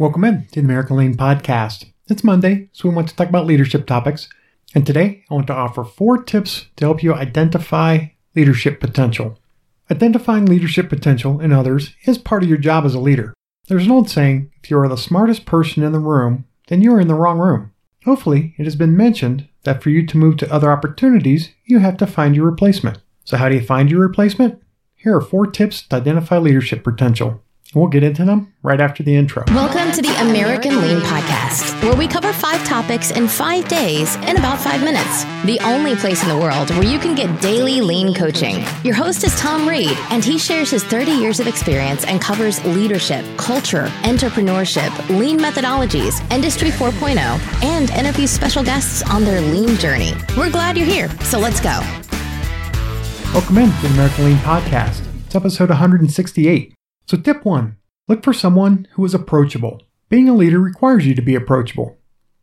Welcome in to the American Lean Podcast. It's Monday, so we want to talk about leadership topics. And today, I want to offer four tips to help you identify leadership potential. Identifying leadership potential in others is part of your job as a leader. There's an old saying if you are the smartest person in the room, then you are in the wrong room. Hopefully, it has been mentioned that for you to move to other opportunities, you have to find your replacement. So, how do you find your replacement? Here are four tips to identify leadership potential. We'll get into them right after the intro. Welcome to the American Lean Podcast, where we cover five topics in five days in about five minutes. The only place in the world where you can get daily lean coaching. Your host is Tom Reed, and he shares his 30 years of experience and covers leadership, culture, entrepreneurship, lean methodologies, Industry 4.0, and interviews special guests on their lean journey. We're glad you're here, so let's go. Welcome in to the American Lean Podcast. It's episode 168. So, tip one look for someone who is approachable. Being a leader requires you to be approachable.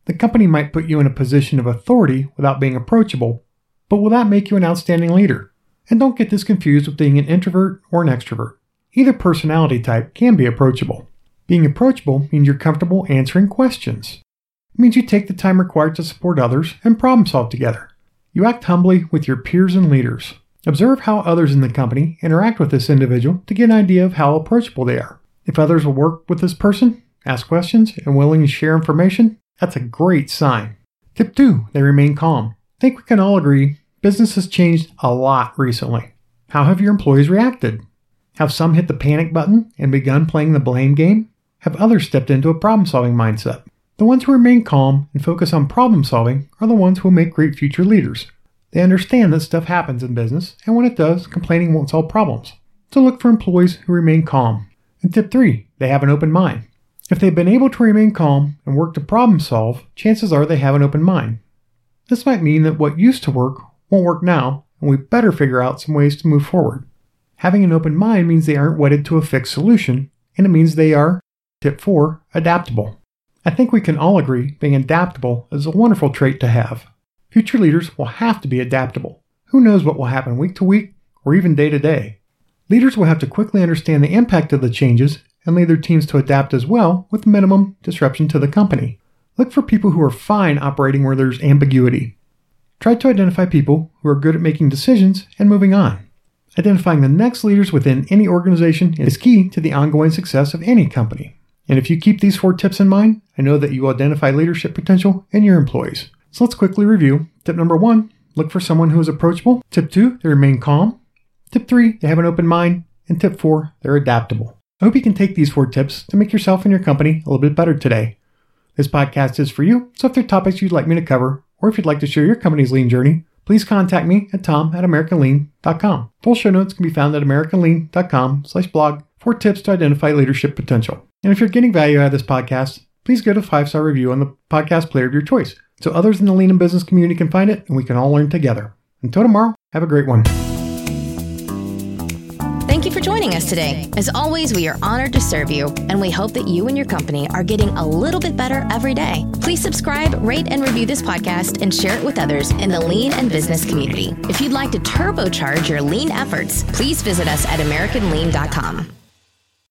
The company might put you in a position of authority without being approachable, but will that make you an outstanding leader? And don't get this confused with being an introvert or an extrovert. Either personality type can be approachable. Being approachable means you're comfortable answering questions. It means you take the time required to support others and problem solve together. You act humbly with your peers and leaders. Observe how others in the company interact with this individual to get an idea of how approachable they are. If others will work with this person, ask questions, and willing to share information, that's a great sign. Tip 2. They remain calm. I think we can all agree business has changed a lot recently. How have your employees reacted? Have some hit the panic button and begun playing the blame game? Have others stepped into a problem solving mindset? The ones who remain calm and focus on problem solving are the ones who will make great future leaders. They understand that stuff happens in business, and when it does, complaining won't solve problems. So look for employees who remain calm. And tip three, they have an open mind. If they've been able to remain calm and work to problem solve, chances are they have an open mind. This might mean that what used to work won't work now, and we better figure out some ways to move forward. Having an open mind means they aren't wedded to a fixed solution, and it means they are, tip four, adaptable. I think we can all agree being adaptable is a wonderful trait to have. Future leaders will have to be adaptable. Who knows what will happen week to week or even day to day? Leaders will have to quickly understand the impact of the changes and lead their teams to adapt as well with minimum disruption to the company. Look for people who are fine operating where there's ambiguity. Try to identify people who are good at making decisions and moving on. Identifying the next leaders within any organization is key to the ongoing success of any company. And if you keep these four tips in mind, I know that you will identify leadership potential in your employees. So let's quickly review. Tip number one, look for someone who is approachable. Tip two, they remain calm. Tip three, they have an open mind. And tip four, they're adaptable. I hope you can take these four tips to make yourself and your company a little bit better today. This podcast is for you, so if there are topics you'd like me to cover, or if you'd like to share your company's lean journey, please contact me at tom at americanlean.com. Full show notes can be found at americanlean.com slash blog for tips to identify leadership potential. And if you're getting value out of this podcast, please give a five-star review on the podcast player of your choice so others in the lean and business community can find it and we can all learn together. Until tomorrow, have a great one. Thank you for joining us today. As always, we are honored to serve you, and we hope that you and your company are getting a little bit better every day. Please subscribe, rate, and review this podcast and share it with others in the lean and business community. If you'd like to turbocharge your lean efforts, please visit us at AmericanLean.com.